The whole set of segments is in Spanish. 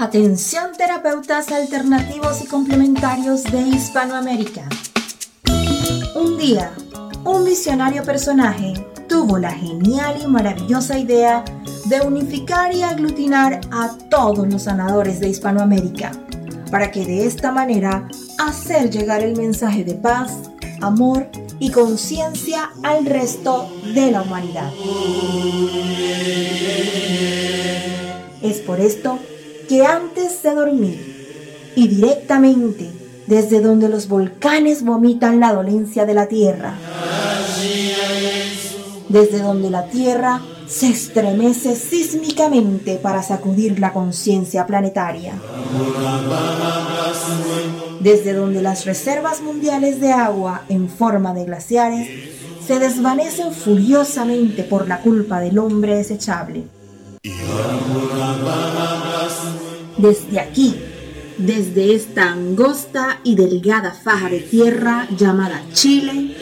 Atención terapeutas alternativos y complementarios de Hispanoamérica. Un día, un visionario personaje tuvo la genial y maravillosa idea de unificar y aglutinar a todos los sanadores de Hispanoamérica, para que de esta manera hacer llegar el mensaje de paz, amor y conciencia al resto de la humanidad. Es por esto que antes de dormir y directamente desde donde los volcanes vomitan la dolencia de la tierra, desde donde la tierra se estremece sísmicamente para sacudir la conciencia planetaria, desde donde las reservas mundiales de agua en forma de glaciares se desvanecen furiosamente por la culpa del hombre desechable desde aquí, desde esta angosta y delgada faja de tierra llamada Chile,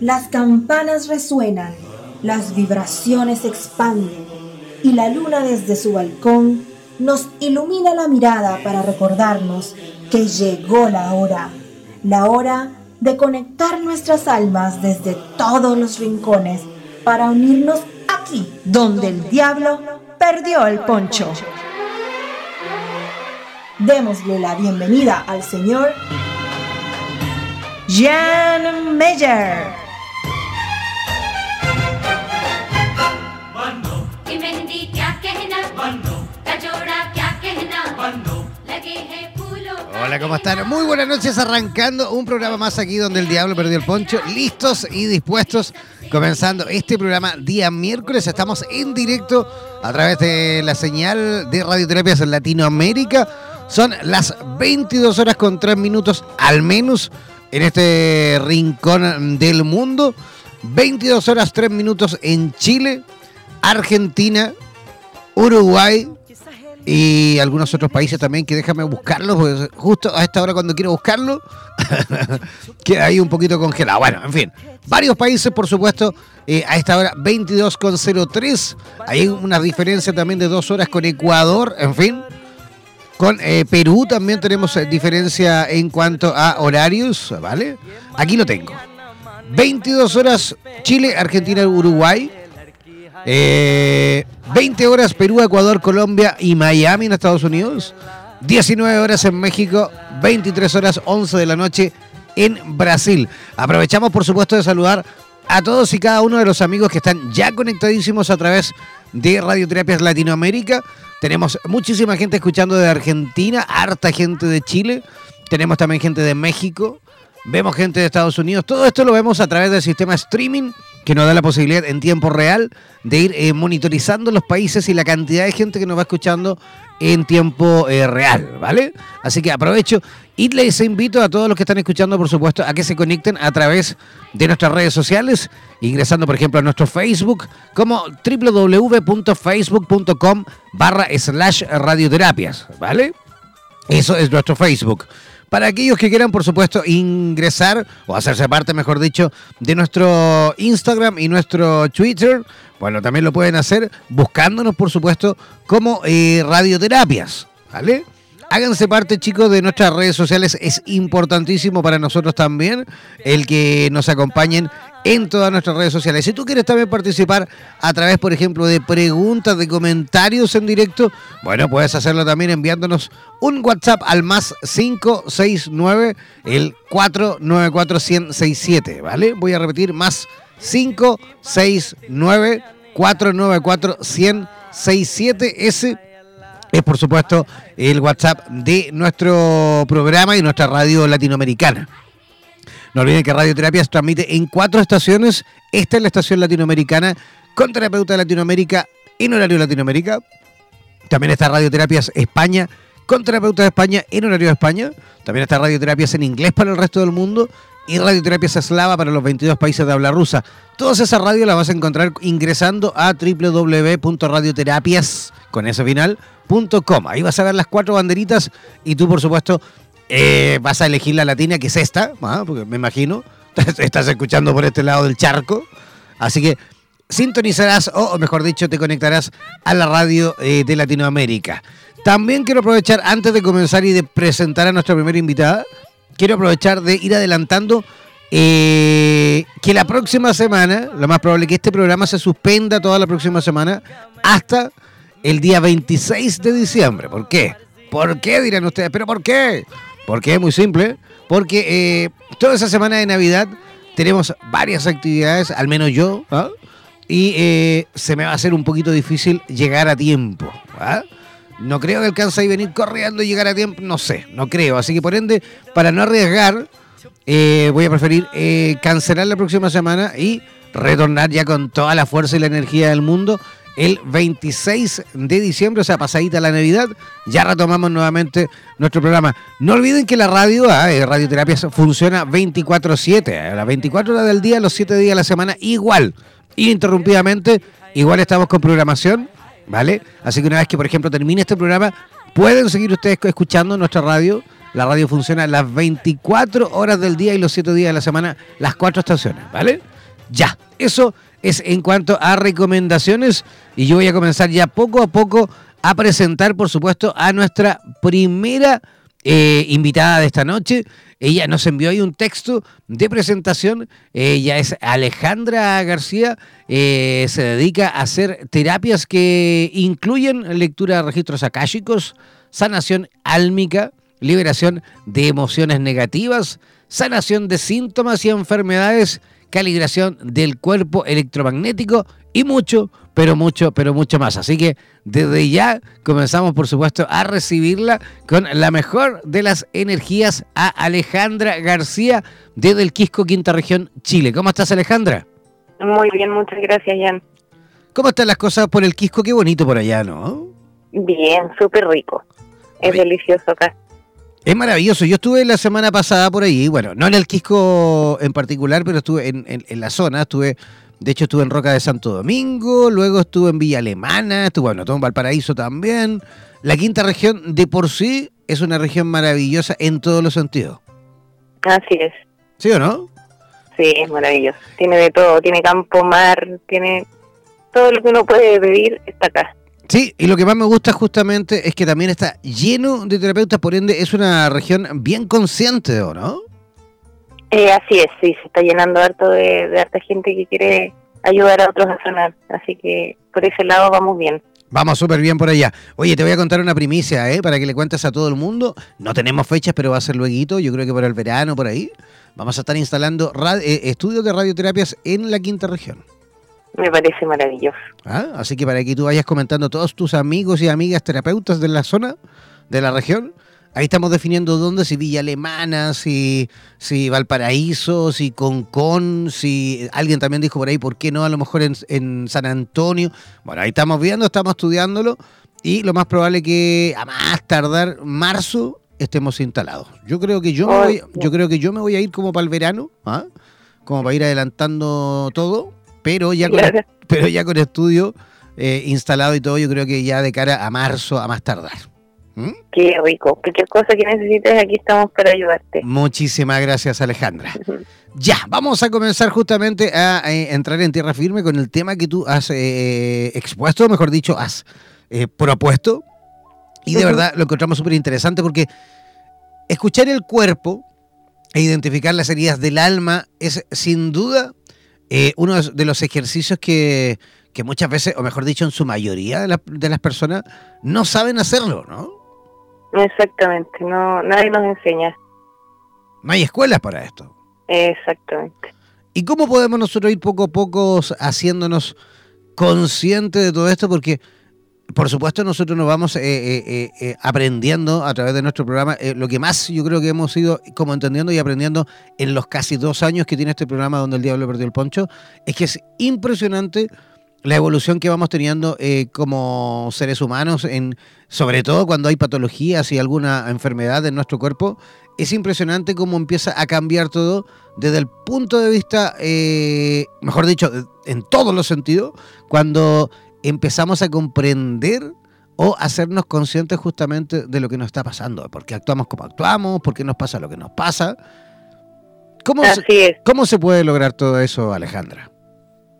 las campanas resuenan, las vibraciones expanden y la luna desde su balcón nos ilumina la mirada para recordarnos que llegó la hora, la hora de conectar nuestras almas desde todos los rincones para unirnos aquí donde el diablo perdió el poncho. Démosle la bienvenida al señor Jan Meyer. Hola, ¿cómo están? Muy buenas noches, arrancando un programa más aquí donde el diablo perdió el poncho, listos y dispuestos, comenzando este programa día miércoles, estamos en directo a través de la señal de Radioterapias en Latinoamérica, son las 22 horas con 3 minutos al menos en este rincón del mundo, 22 horas 3 minutos en Chile, Argentina, Uruguay, y algunos otros países también que déjame buscarlo, porque justo a esta hora cuando quiero buscarlo, queda ahí un poquito congelado. Bueno, en fin, varios países, por supuesto, eh, a esta hora 22,03. Hay una diferencia también de dos horas con Ecuador, en fin. Con eh, Perú también tenemos eh, diferencia en cuanto a horarios, ¿vale? Aquí lo tengo. 22 horas Chile, Argentina, Uruguay. 20 horas Perú, Ecuador, Colombia y Miami en Estados Unidos. 19 horas en México, 23 horas 11 de la noche en Brasil. Aprovechamos por supuesto de saludar a todos y cada uno de los amigos que están ya conectadísimos a través de Radioterapias Latinoamérica. Tenemos muchísima gente escuchando de Argentina, harta gente de Chile. Tenemos también gente de México. Vemos gente de Estados Unidos. Todo esto lo vemos a través del sistema streaming que nos da la posibilidad en tiempo real de ir eh, monitorizando los países y la cantidad de gente que nos va escuchando en tiempo eh, real, ¿vale? Así que aprovecho y les invito a todos los que están escuchando, por supuesto, a que se conecten a través de nuestras redes sociales, ingresando, por ejemplo, a nuestro Facebook como www.facebook.com barra slash radioterapias, ¿vale? Eso es nuestro Facebook. Para aquellos que quieran, por supuesto, ingresar o hacerse parte, mejor dicho, de nuestro Instagram y nuestro Twitter, bueno, también lo pueden hacer buscándonos, por supuesto, como eh, radioterapias, ¿vale? Háganse parte, chicos, de nuestras redes sociales. Es importantísimo para nosotros también el que nos acompañen en todas nuestras redes sociales. Si tú quieres también participar a través, por ejemplo, de preguntas, de comentarios en directo, bueno, puedes hacerlo también enviándonos un WhatsApp al más 569 el 494 1067, ¿vale? Voy a repetir, más 569 494 1067 ese es por supuesto el WhatsApp de nuestro programa y nuestra radio latinoamericana. No olviden que Radioterapia se transmite en cuatro estaciones. Esta es la estación latinoamericana con terapeuta de Latinoamérica en horario Latinoamérica. También está Radioterapias España con terapeuta de España en horario de España. También está Radioterapias en inglés para el resto del mundo y Radioterapias Eslava para los 22 países de habla rusa. Todas esas radios las vas a encontrar ingresando a www.radioterapias Ahí vas a ver las cuatro banderitas y tú, por supuesto, eh, vas a elegir la latina, que es esta, ¿ah? porque me imagino, estás escuchando por este lado del charco. Así que sintonizarás, o mejor dicho, te conectarás a la radio eh, de Latinoamérica. También quiero aprovechar, antes de comenzar y de presentar a nuestra primera invitada, quiero aprovechar de ir adelantando eh, que la próxima semana, lo más probable es que este programa se suspenda toda la próxima semana hasta el día 26 de diciembre. ¿Por qué? ¿Por qué dirán ustedes? ¿Pero por qué? Porque es muy simple. Porque eh, toda esa semana de Navidad tenemos varias actividades, al menos yo, ¿ah? y eh, se me va a hacer un poquito difícil llegar a tiempo. ¿ah? No creo que alcance a venir corriendo y llegar a tiempo, no sé, no creo. Así que por ende, para no arriesgar, eh, voy a preferir cancelar la próxima semana y retornar ya con toda la fuerza y la energía del mundo el 26 de diciembre, o sea, pasadita la Navidad, ya retomamos nuevamente nuestro programa. No olviden que la radio, ah, eh, Radioterapia, funciona 24-7, a las 24 horas del día, los 7 días de la semana, igual, ininterrumpidamente, igual estamos con programación, ¿vale? Así que una vez que, por ejemplo, termine este programa, pueden seguir ustedes escuchando nuestra radio. La radio funciona las 24 horas del día y los 7 días de la semana, las cuatro estaciones, ¿vale? Ya, eso es en cuanto a recomendaciones y yo voy a comenzar ya poco a poco a presentar, por supuesto, a nuestra primera eh, invitada de esta noche. Ella nos envió ahí un texto de presentación. Ella es Alejandra García. Eh, se dedica a hacer terapias que incluyen lectura de registros akáshicos, sanación álmica, liberación de emociones negativas, sanación de síntomas y enfermedades calibración del cuerpo electromagnético y mucho, pero mucho, pero mucho más. Así que desde ya comenzamos, por supuesto, a recibirla con la mejor de las energías a Alejandra García desde el Quisco, Quinta Región, Chile. ¿Cómo estás, Alejandra? Muy bien, muchas gracias, Jan. ¿Cómo están las cosas por el Quisco? Qué bonito por allá, ¿no? Bien, súper rico. Es delicioso acá. Es maravilloso. Yo estuve la semana pasada por ahí, bueno, no en el Quisco en particular, pero estuve en, la zona, estuve, de hecho estuve en Roca de Santo Domingo, luego estuve en Villa Alemana, estuve, bueno, en Valparaíso también. La quinta región de por sí es una región maravillosa en todos los sentidos. Así es. ¿Sí o no? Sí, es maravilloso. Tiene de todo, tiene campo, mar, tiene todo lo que uno puede pedir está acá. Sí, y lo que más me gusta justamente es que también está lleno de terapeutas, por ende es una región bien consciente, no? Eh, así es, sí, se está llenando harto de, de harta gente que quiere ayudar a otros a sanar, así que por ese lado vamos bien. Vamos súper bien por allá. Oye, te voy a contar una primicia, ¿eh? Para que le cuentes a todo el mundo. No tenemos fechas, pero va a ser luego, yo creo que para el verano, por ahí. Vamos a estar instalando eh, estudios de radioterapias en la quinta región. Me parece maravilloso. Ah, así que para que tú vayas comentando a todos tus amigos y amigas terapeutas de la zona, de la región, ahí estamos definiendo dónde, si Villa Alemana, si, si Valparaíso, si Concón, si alguien también dijo por ahí, ¿por qué no? A lo mejor en, San Antonio. Bueno, ahí estamos viendo, estamos estudiándolo y lo más probable que a más tardar marzo estemos instalados. Yo creo que yo me voy, yo creo que yo me voy a ir como para el verano, ¿ah? como para ir adelantando todo pero ya con, pero ya con estudio eh, instalado y todo, yo creo que ya de cara a marzo, a más tardar. ¿Mm? Qué rico. Cualquier cosa que necesites, aquí estamos para ayudarte. Muchísimas gracias, Alejandra. ya, vamos a comenzar justamente a, eh, entrar en tierra firme con el tema que tú has eh, expuesto, mejor dicho, has propuesto. Y de verdad lo encontramos súper interesante porque escuchar el cuerpo e identificar las heridas del alma es sin duda eh, uno de los ejercicios que, muchas veces, o mejor dicho, en su mayoría de, de, las personas, no saben hacerlo, ¿no? Exactamente, no, nadie nos enseña. No hay escuelas para esto. Exactamente. ¿Y cómo podemos nosotros ir poco a poco haciéndonos conscientes de todo esto? Porque por supuesto, nosotros nos vamos eh, eh, eh, aprendiendo a través de nuestro programa. lo que más yo creo que hemos ido como entendiendo y aprendiendo en los casi dos años que tiene este programa donde el diablo perdió el poncho, es que es impresionante la evolución que vamos teniendo como seres humanos, en, sobre todo cuando hay patologías y alguna enfermedad en nuestro cuerpo. Es impresionante cómo empieza a cambiar todo desde el punto de vista, mejor dicho, en todos los sentidos, cuando empezamos a comprender o hacernos conscientes justamente de lo que nos está pasando, porque actuamos como actuamos, porque nos pasa lo que nos pasa. ¿Cómo, se, ¿Cómo se puede lograr todo eso, Alejandra?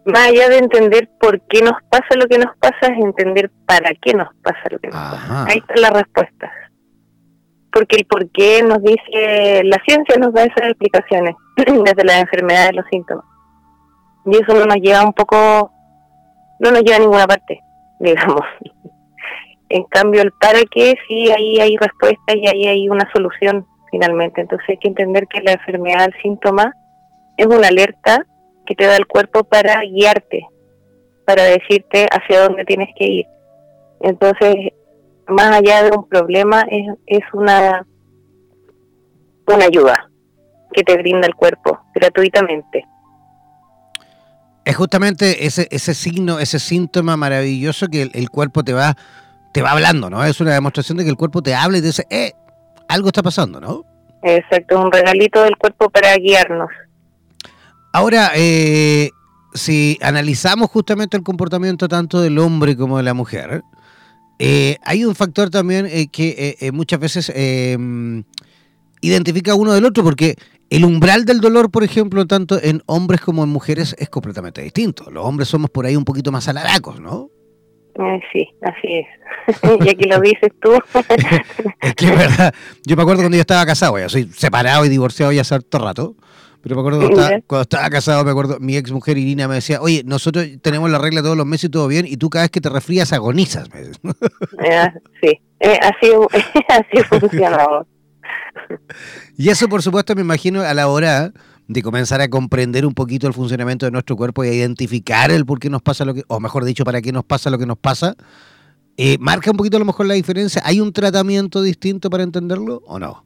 más allá de entender por qué nos pasa lo que nos pasa, es entender para qué nos pasa lo que nos pasa. Ahí está la respuesta. Porque el por qué nos dice, la ciencia nos da esas explicaciones desde las enfermedades, los síntomas. Y eso no nos lleva un poco, no nos lleva a ninguna parte, digamos. En cambio, el para qué, sí, ahí hay respuesta y ahí hay una solución finalmente. Entonces hay que entender que la enfermedad, el síntoma, es una alerta que te da el cuerpo para guiarte, para decirte hacia dónde tienes que ir. Entonces, más allá de un problema, es, es una, una ayuda que te brinda el cuerpo gratuitamente. Es justamente ese, ese signo, ese síntoma maravilloso que el, el cuerpo te va te va hablando, ¿no? Es una demostración de que el cuerpo te habla y te dice, eh, algo está pasando, ¿no? Exacto, un regalito del cuerpo para guiarnos. Ahora, eh, si analizamos justamente el comportamiento tanto del hombre como de la mujer, eh, hay un factor también eh, que muchas veces identifica uno del otro, porque el umbral del dolor, por ejemplo, tanto en hombres como en mujeres, es completamente distinto. Los hombres somos por ahí un poquito más alaracos, ¿no? Eh, sí, así es. y aquí lo dices tú. es que es verdad. Yo me acuerdo cuando yo estaba casado, ya soy separado y divorciado ya hace harto rato. Pero me acuerdo cuando estaba, casado, me acuerdo, mi ex mujer Irina me decía, oye, nosotros tenemos la regla todos los meses y todo bien, y tú cada vez que te resfrías agonizas. Eh, sí, eh, así, así funcionamos. Y eso, por supuesto, me imagino a la hora de comenzar a comprender un poquito el funcionamiento de nuestro cuerpo y a identificar el por qué nos pasa lo que, o mejor dicho, para qué nos pasa lo que nos pasa, eh, ¿marca un poquito a lo mejor la diferencia? ¿Hay un tratamiento distinto para entenderlo o no?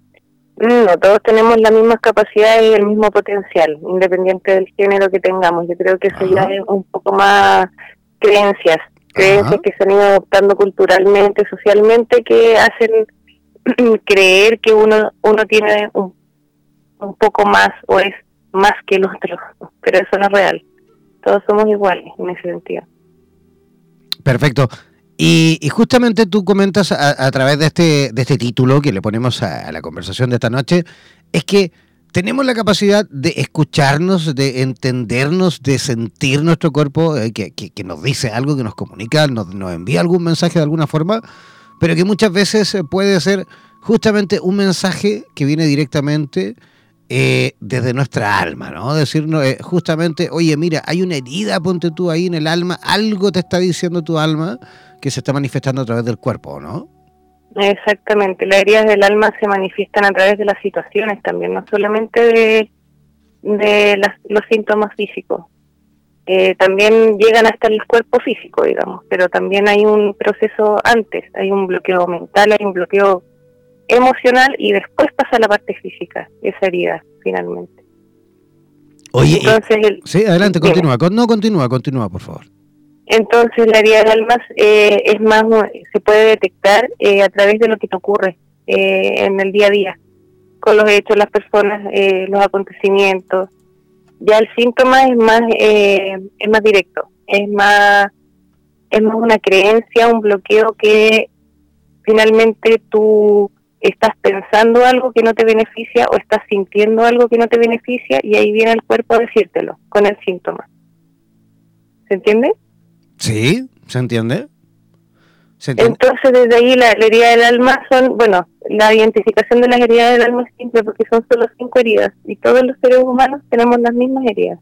No, todos tenemos las mismas capacidades y el mismo potencial, independiente del género que tengamos. Yo creo que eso ya es un poco más creencias, creencias que se han ido adoptando culturalmente, socialmente, que hacen creer que uno uno tiene un, un poco más o es más que el otro, pero eso no es real. Todos somos iguales en ese sentido. Perfecto. Y, justamente tú comentas a, través de este, de este título que le ponemos a, la conversación de esta noche, es que tenemos la capacidad de escucharnos, de entendernos, de sentir nuestro cuerpo, eh, que, que, nos dice algo, que nos comunica, nos, nos envía algún mensaje de alguna forma, pero que muchas veces puede ser justamente un mensaje que viene directamente eh, desde nuestra alma, ¿no? Decirnos eh, justamente, oye, mira, hay una herida, ponte tú ahí en el alma, algo te está diciendo tu alma que se está manifestando a través del cuerpo, ¿no? Exactamente, las heridas del alma se manifiestan a través de las situaciones también, no solamente de los síntomas físicos. Eh, también llegan hasta el cuerpo físico, digamos, pero también hay un proceso antes, hay un bloqueo mental, hay un bloqueo emocional y después pasa la parte física, esa herida, finalmente. Oye, entonces, sí, adelante, continúa. No, continúa, continúa, por favor. Entonces, la herida del alma eh, es más, se puede detectar eh, a través de lo que te ocurre eh, en el día a día, con los hechos, las personas, los acontecimientos. Ya el síntoma es más, es más directo, es más, es más una creencia, un bloqueo que finalmente tú estás pensando algo que no te beneficia o estás sintiendo algo que no te beneficia y ahí viene el cuerpo a decírtelo con el síntoma. ¿Se entiende? Sí, se entiende. Entonces desde ahí la, herida del alma son, bueno, la identificación de las heridas del alma es simple porque son solo cinco heridas y todos los seres humanos tenemos las mismas heridas.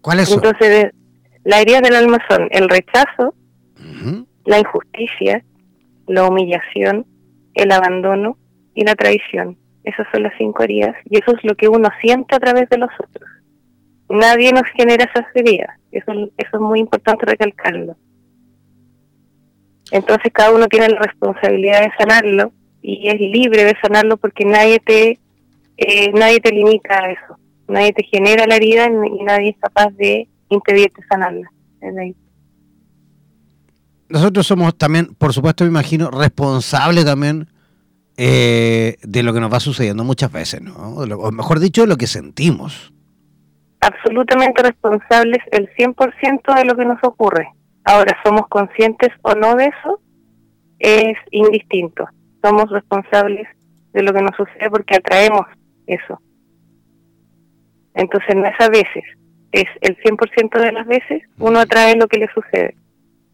¿Cuáles son? Entonces las heridas del alma son el rechazo, la injusticia, la humillación, el abandono y la traición. Esas son las cinco heridas y eso es lo que uno siente a través de los otros. Nadie nos genera esas heridas, eso, eso es muy importante recalcarlo. Entonces cada uno tiene la responsabilidad de sanarlo y es libre de sanarlo porque nadie te eh, nadie te limita a eso, nadie te genera la herida y nadie es capaz de impedirte sanarla. ahí nosotros somos también, por supuesto, me imagino, responsables también eh, de lo que nos va sucediendo muchas veces, ¿no? O mejor dicho, lo que sentimos. Absolutamente responsables el 100% de lo que nos ocurre. Ahora, ¿somos conscientes o no de eso? Es indistinto. Somos responsables de lo que nos sucede porque atraemos eso. Entonces no es a veces, es el 100% de las veces uno atrae lo que le sucede.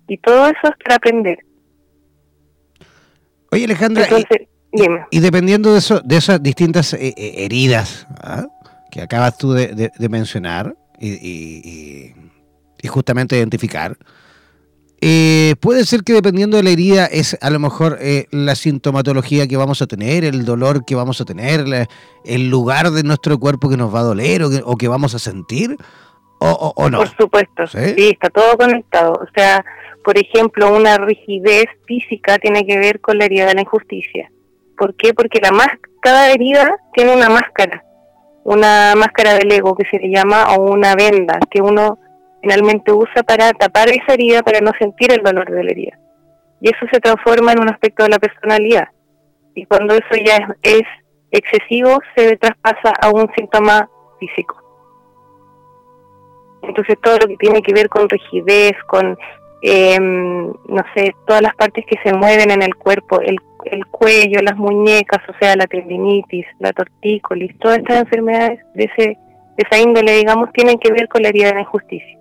Y todo eso es para aprender. Oye, Alejandra, y, dependiendo de, eso, de esas distintas eh, eh, heridas ¿ah? que acabas tú de, mencionar y, justamente identificar, eh, puede ser que dependiendo de la herida es a lo mejor la sintomatología que vamos a tener, el dolor que vamos a tener, el lugar de nuestro cuerpo que nos va a doler o que, vamos a sentir, o, no. Por supuesto, ¿Sí? está todo conectado. O sea, por ejemplo, una rigidez física tiene que ver con la herida de la injusticia. ¿Por qué? Porque la cada herida tiene una máscara, una máscara del ego que se le llama o una venda que uno finalmente usa para tapar esa herida para no sentir el dolor de la herida. Y eso se transforma en un aspecto de la personalidad. Y cuando eso ya es excesivo, se traspasa a un síntoma físico. Entonces todo lo que tiene que ver con rigidez, con eh, no sé, todas las partes que se mueven en el cuerpo, el, el cuello, las muñecas, o sea, la tendinitis, la tortícolis, todas estas enfermedades de, ese, de esa índole, digamos, tienen que ver con la herida de la injusticia.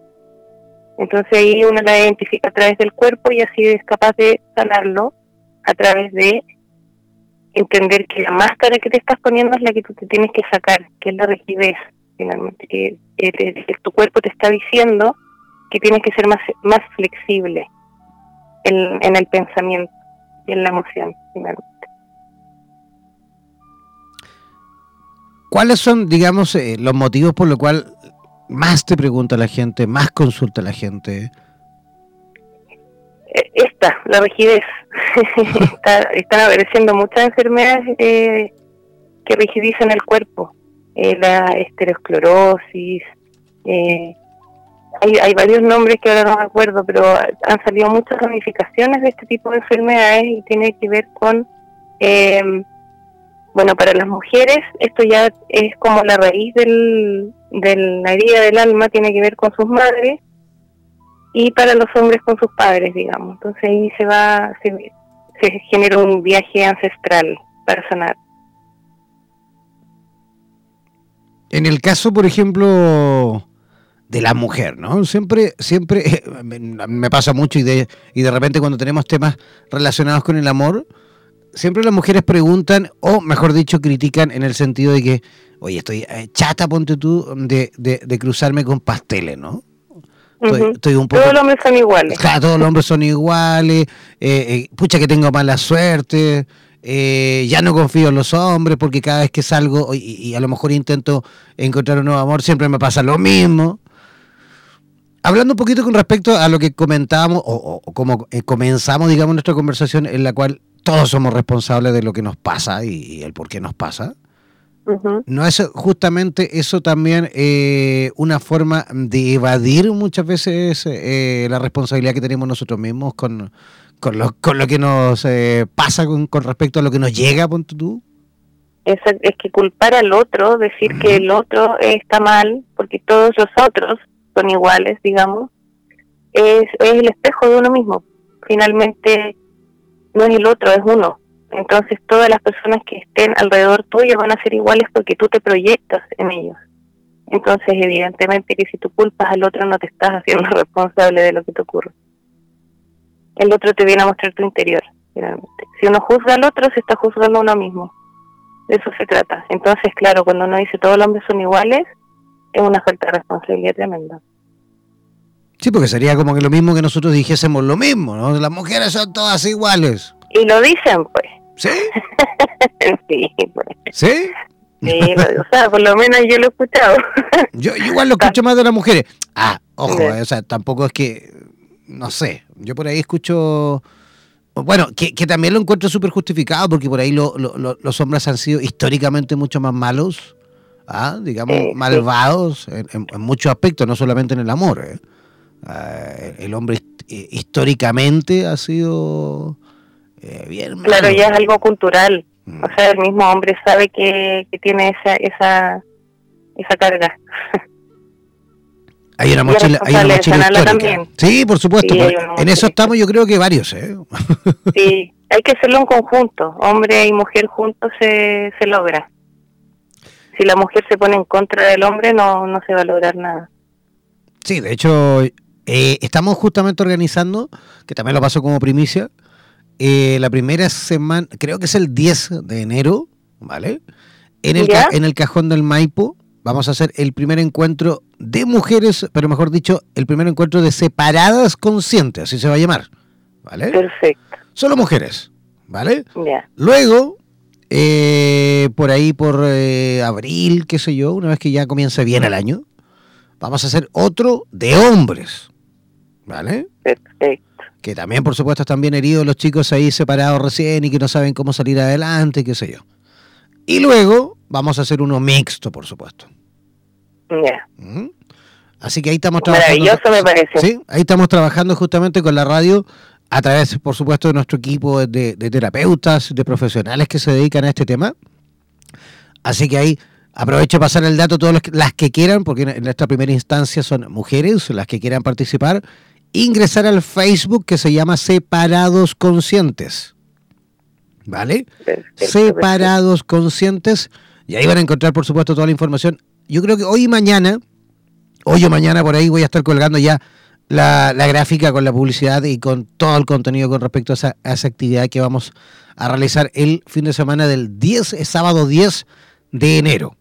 Entonces ahí uno la identifica a través del cuerpo y así es capaz de sanarlo a través de entender que la máscara que te estás poniendo es la que tú te tienes que sacar, que es la rigidez, finalmente, que tu cuerpo te está diciendo que tienes que ser más, más flexible en, el pensamiento y en la emoción, finalmente. ¿Cuáles son, digamos, eh, los motivos por los cuales más te pregunta la gente, más consulta la gente? Eh, esta, la rigidez. están apareciendo muchas enfermedades eh, que rigidizan el cuerpo. la estereosclerosis, eh, hay, varios nombres que ahora no me acuerdo, pero han salido muchas ramificaciones de este tipo de enfermedades y tiene que ver con, eh, bueno, para las mujeres esto ya es como la raíz del, de la herida del alma, tiene que ver con sus madres y para los hombres con sus padres, digamos. Entonces ahí se va, se, se genera un viaje ancestral para sanar. En el caso, por ejemplo, de la mujer, ¿no? Siempre, siempre me pasa mucho y de, y de repente cuando tenemos temas relacionados con el amor, siempre las mujeres preguntan, o mejor dicho, critican en el sentido de que, oye, estoy eh, chata, ponte tú, de, de, cruzarme con pasteles, ¿no? Estoy, un poco, todos los hombres son iguales. Claro, todos los hombres son iguales. Eh, eh, pucha que tengo mala suerte. ya no confío en los hombres porque cada vez que salgo y, y, a lo mejor intento encontrar un nuevo amor, siempre me pasa lo mismo. Hablando un poquito con respecto a lo que comentábamos o, como eh, comenzamos, digamos, nuestra conversación en la cual todos somos responsables de lo que nos pasa y, el por qué nos pasa. ¿No es justamente eso también eh, una forma de evadir muchas veces eh, la responsabilidad que tenemos nosotros mismos con, con, lo, con lo que nos pasa con, respecto a lo que nos llega, ponte tú? Es, es que culpar al otro, decir que el otro está mal, porque todos los otros son iguales, digamos, es, es el espejo de uno mismo. Finalmente, no es el otro, es uno. Entonces todas las personas que estén alrededor tuyo van a ser iguales porque tú te proyectas en ellos. Entonces, evidentemente que si tú culpas al otro no te estás haciendo responsable de lo que te ocurre. El otro te viene a mostrar tu interior, finalmente. Si uno juzga al otro, se está juzgando a uno mismo. De eso se trata. Entonces, claro, cuando uno dice todos los hombres son iguales, es una falta de responsabilidad tremenda. Sí, porque sería como que lo mismo que nosotros dijésemos lo mismo, ¿no? Las mujeres son todas iguales. Y lo dicen, pues. ¿Sí? sí, pues. ¿Sí? Sí, o sea, por lo menos yo lo he escuchado. yo, igual lo escucho más de las mujeres. Ah, ojo, o sea, tampoco es que, no sé, yo por ahí escucho, bueno, que, también lo encuentro súper justificado porque por ahí los hombres han sido históricamente mucho más malos ¿ah? digamos, malvados en, muchos aspectos, no solamente en el amor. ¿eh? Ah, el hombre históricamente ha sido eh, bien. Claro, ya es algo cultural. Mm. O sea, el mismo hombre sabe que, tiene esa, esa, esa carga. Hay una mochila, hay una mochila histórica. Sí, por supuesto. en eso estamos, yo creo que varios. ¿eh? Sí, hay que hacerlo en conjunto. Hombre y mujer juntos se, se logra si la mujer se pone en contra del hombre no, no se va a lograr nada. Sí, de hecho, eh, estamos justamente organizando, que también lo paso como primicia, eh, la primera semana, creo que es el 10 de enero, ¿vale? En el, en el cajón del Maipo vamos a hacer el primer encuentro de mujeres, pero mejor dicho, el primer encuentro de separadas conscientes, así se va a llamar, ¿vale? Perfecto. Solo mujeres, ¿vale? Ya. Luego, eh, por ahí por abril, qué sé yo, una vez que ya comience bien el año, vamos a hacer otro de hombres, ¿Vale? Perfecto. Que también, por supuesto, están bien heridos los chicos ahí separados recién y que no saben cómo salir adelante, qué sé yo. Y luego vamos a hacer uno mixto, por supuesto. Ya. Así que ahí estamos trabajando. Maravilloso me parece. Sí, ahí estamos trabajando justamente con la radio a través, por supuesto, de nuestro equipo de, de terapeutas, de profesionales que se dedican a este tema. Así que ahí aprovecho para pasar el dato a todas las que quieran, porque en esta primera instancia son mujeres las que quieran participar ingresar al Facebook que se llama Separados Conscientes. ¿Vale? Separados Conscientes. Y ahí van a encontrar, por supuesto, toda la información. Yo creo que hoy y mañana, hoy o mañana por ahí voy a estar colgando ya la, gráfica con la publicidad y con todo el contenido con respecto a esa, a esa, actividad que vamos a realizar el fin de semana del 10, sábado 10 de enero.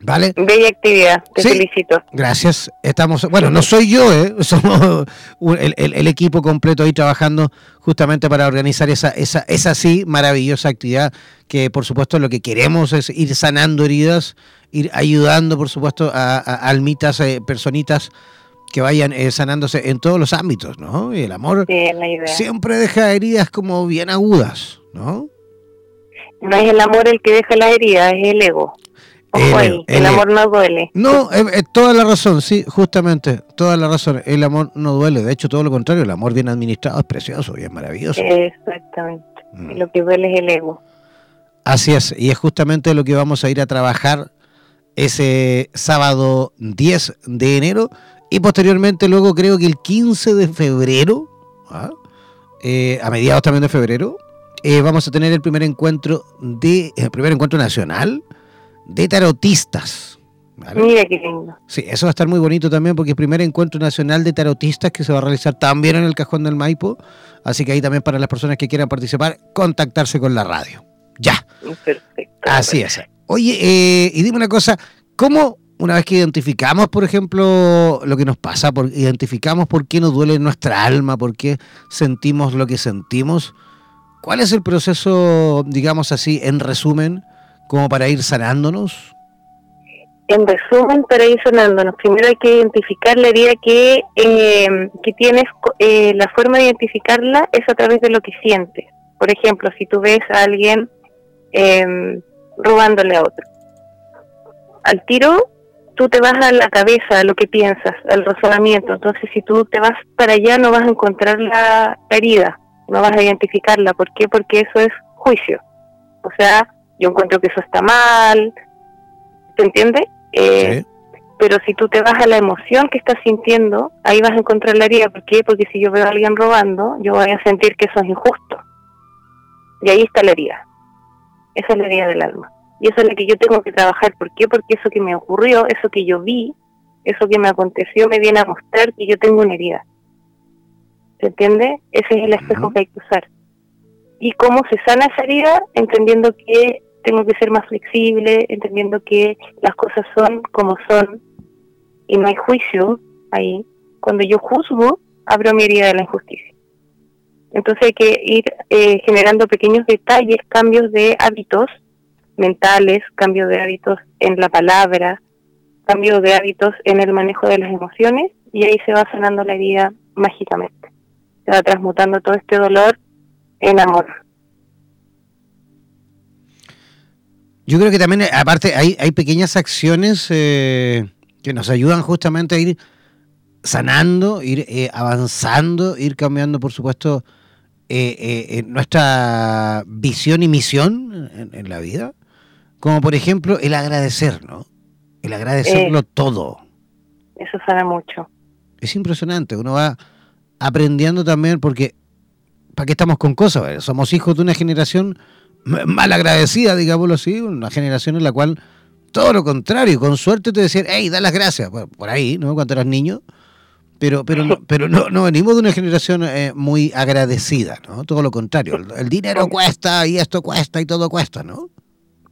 ¿Vale? Bella actividad, te felicito. Gracias. Estamos, bueno, no soy yo, ¿eh? somos el, equipo completo ahí trabajando justamente para organizar esa, esa, esa sí maravillosa actividad que por supuesto lo que queremos es ir sanando heridas, ir ayudando por supuesto a, almitas, eh, personitas que vayan eh, sanándose en todos los ámbitos, ¿no? Y el amor siempre deja heridas como bien agudas, ¿no? No es el amor el que deja la herida, es el ego el, amor no duele. No, es, toda la razón, sí, justamente, toda la razón. El amor no duele, de hecho, todo lo contrario, el amor bien administrado es precioso y es maravilloso. Exactamente. Mm. Lo que duele es el ego. Así es, y es justamente lo que vamos a ir a trabajar ese sábado 10 de enero y posteriormente luego creo que el 15 de febrero, ¿ah? eh, a mediados también de febrero, eh, vamos a tener el primer encuentro de el primer encuentro nacional de tarotistas. Mira qué lindo. Sí, eso va a estar muy bonito también porque es el primer encuentro nacional de tarotistas que se va a realizar también en el Cajón del Maipo. Así que ahí también para las personas que quieran participar, contactarse con la radio. Ya. Perfecto. Así es. Oye, eh, y dime una cosa, ¿cómo una vez que identificamos, por ejemplo, lo que nos pasa, por, identificamos por qué nos duele nuestra alma, por qué sentimos lo que sentimos, ¿cuál es el proceso, digamos así, en resumen, como para ir sanándonos? En resumen, para ir sanándonos, primero hay que identificar la herida que, eh, que tienes, eh, la forma de identificarla es a través de lo que sientes. Por ejemplo, si tú ves a alguien em, robándole a otro, al tiro tú te vas a la cabeza, a lo que piensas, al razonamiento. Entonces, si tú te vas para allá, no vas a encontrar la herida, no vas a identificarla. ¿Por qué? Porque eso es juicio. O sea, yo encuentro que eso está mal, ¿te entiendes? Eh, pero si tú te vas a la emoción que estás sintiendo, ahí vas a encontrar la herida. ¿Por qué? Porque si yo veo a alguien robando, yo voy a sentir que eso es injusto. Y ahí está la herida. Esa es la herida del alma. Y esa es la que yo tengo que trabajar. ¿Por qué? Porque eso que me ocurrió, eso que yo vi, eso que me aconteció, me viene a mostrar que yo tengo una herida. ¿Se entiende? Ese es el espejo que hay que usar. ¿Y cómo se sana esa herida? Entendiendo que tengo que ser más flexible, entendiendo que las cosas son como son y no hay juicio ahí. Cuando yo juzgo, abro mi herida de la injusticia. Entonces hay que ir eh, generando pequeños detalles, cambios de hábitos mentales, cambios de hábitos en la palabra, cambios de hábitos en el manejo de las emociones y ahí se va sanando la herida mágicamente. Se va transmutando todo este dolor en amor. Yo creo que también, aparte, hay, hay pequeñas acciones eh, que nos ayudan justamente a ir sanando, ir eh, avanzando, ir cambiando, por supuesto, eh, nuestra visión y misión en, la vida. Como por ejemplo el agradecer, ¿no? El agradecerlo todo. Eso sana mucho. Es impresionante, uno va aprendiendo también porque ¿para qué estamos con cosas? Somos hijos de una generación mal agradecida, digámoslo así, una generación en la cual Todo lo contrario, con suerte te decían, hey, da las gracias, por ahí, ¿no? Cuando eras niño. Pero, pero, no, pero no, no venimos de una generación eh, muy agradecida, ¿no? Todo lo contrario, el, dinero cuesta y esto cuesta y todo cuesta, ¿no?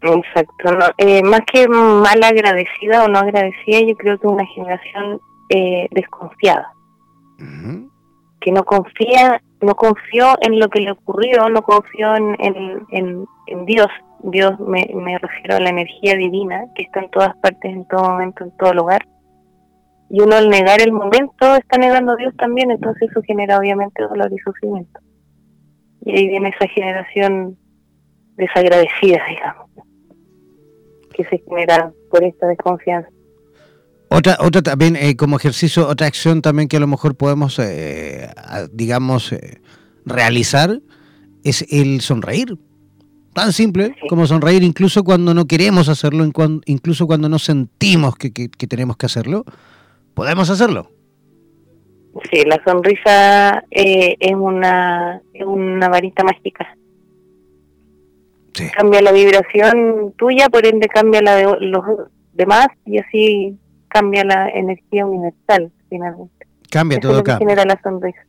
Exacto, eh, más que mal agradecida o no agradecida, yo creo que una generación eh, desconfiada, que no confía, no confió en lo que le ocurrió, no confió en, en, Dios, Dios me, me refiero a la energía divina que está en todas partes, en todo momento, en todo lugar, y uno al negar el momento está negando a Dios también, entonces eso genera obviamente dolor y sufrimiento. Y ahí viene esa generación desagradecida, digamos, que se genera por esta desconfianza. Otra, otra también, eh, como ejercicio, otra acción también que a lo mejor podemos, eh, digamos, eh, realizar es el sonreír. Tan simple como sonreír, incluso cuando no queremos hacerlo, incluso cuando no sentimos que tenemos que hacerlo podemos hacerlo. Sí, la sonrisa eh, es, una, una varita mágica. Cambia la vibración tuya, por ende cambia la de los demás y así cambia la energía universal finalmente. Cambia todo, cambia. genera la sonrisa.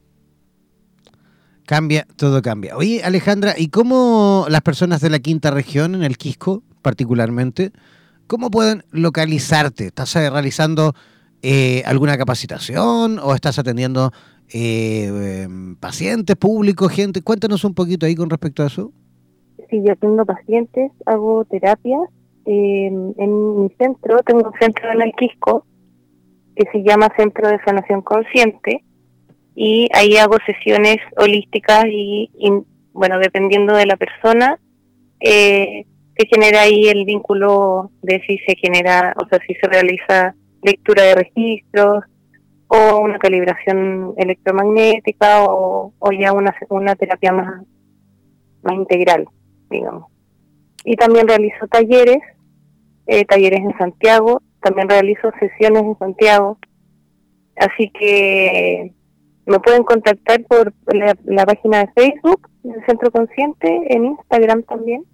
Cambia, todo cambia. Oye, Alejandra, ¿y cómo las personas de la quinta región, en el Quisco particularmente, cómo pueden localizarte? ¿Estás realizando eh, alguna capacitación o estás atendiendo eh, em, pacientes, públicos, gente? Cuéntanos un poquito ahí con respecto a eso. Sí, yo atiendo pacientes, hago terapias. Em, en mi centro, tengo un centro en el Quisco que se llama Centro de Sanación Consciente y ahí hago sesiones holísticas y, bueno, dependiendo de la persona, eh, se genera ahí el vínculo de si se genera, o sea, si se realiza lectura de registros o una calibración electromagnética o, ya una, una terapia más, más integral, digamos. Y también realizo talleres, eh, talleres en Santiago, también realizo sesiones en Santiago, así que me pueden contactar por la, página de Facebook del Centro Consciente, en Instagram también.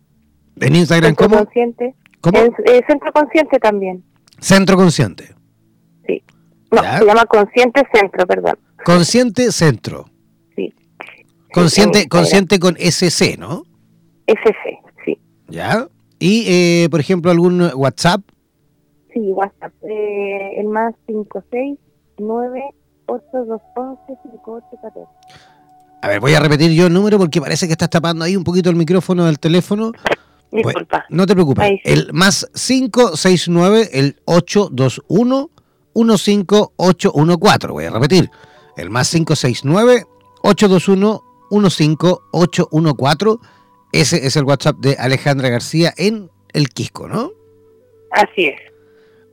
¿En Instagram Centro Consciente. ¿Cómo? Eh, Centro Consciente también. Centro Consciente. Sí. No, se llama Consciente Centro, perdón. Consciente Centro. Sí. Consciente, consciente con SC, ¿no? SC, sí. ¿Ya? ¿Y, eh, por ejemplo, algún WhatsApp? Sí, WhatsApp. Eh, el más 569 8211 A ver, voy a repetir yo el número porque parece que estás tapando ahí un poquito el micrófono del teléfono. Disculpa. no te preocupes. El más 569, el 821 15814. Voy a repetir. El más 569 821 15814. Ese es el WhatsApp de Alejandra García en el Quisco, ¿no? Así es.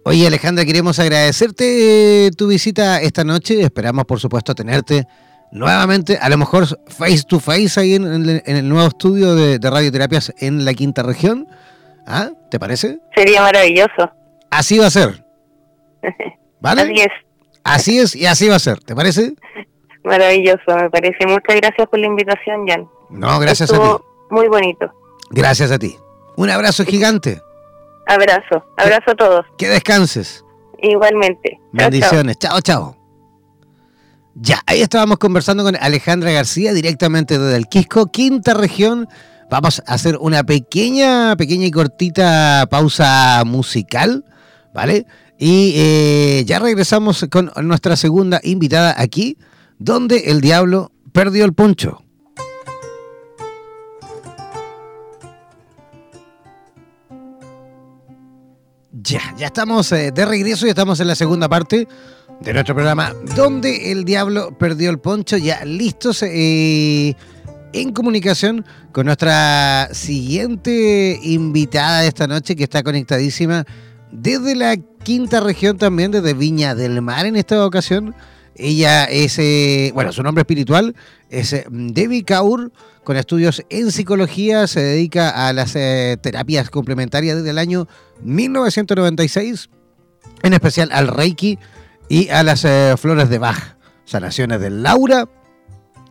Oye, Alejandra, queremos agradecerte eh, tu visita esta noche. Esperamos, por supuesto, tenerte nuevamente, a lo mejor face to face ahí en, el nuevo estudio de, radioterapias en la quinta región. ¿Ah? ¿Te parece? Sería maravilloso. Así va a ser. ¿Vale? Así es. Así es y así va a ser, ¿te parece? Maravilloso, me parece. Muchas gracias por la invitación, Jan. No, gracias a ti. Muy bonito. Gracias a ti. Un abrazo gigante. Abrazo, abrazo a todos. Que descanses. Igualmente. Bendiciones. Chao, chao. Ya, ahí estábamos conversando con Alejandra García directamente desde el Quisco, quinta región. Vamos a hacer una pequeña, pequeña y cortita pausa musical, ¿vale? Y eh, ya regresamos con nuestra segunda invitada aquí, donde el diablo perdió el poncho. Ya, ya estamos eh, de regreso y estamos en la segunda parte de nuestro programa, donde el diablo perdió el poncho, ya listos eh, en comunicación con nuestra siguiente invitada de esta noche que está conectadísima desde la quinta región también, desde Viña del Mar en esta ocasión. Ella es, eh, bueno, su nombre espiritual es eh, Debbie Kaur, con estudios en psicología, se dedica a las eh, terapias complementarias desde el año 1996, en especial al Reiki y a las flores de Bach, sanaciones del Laura,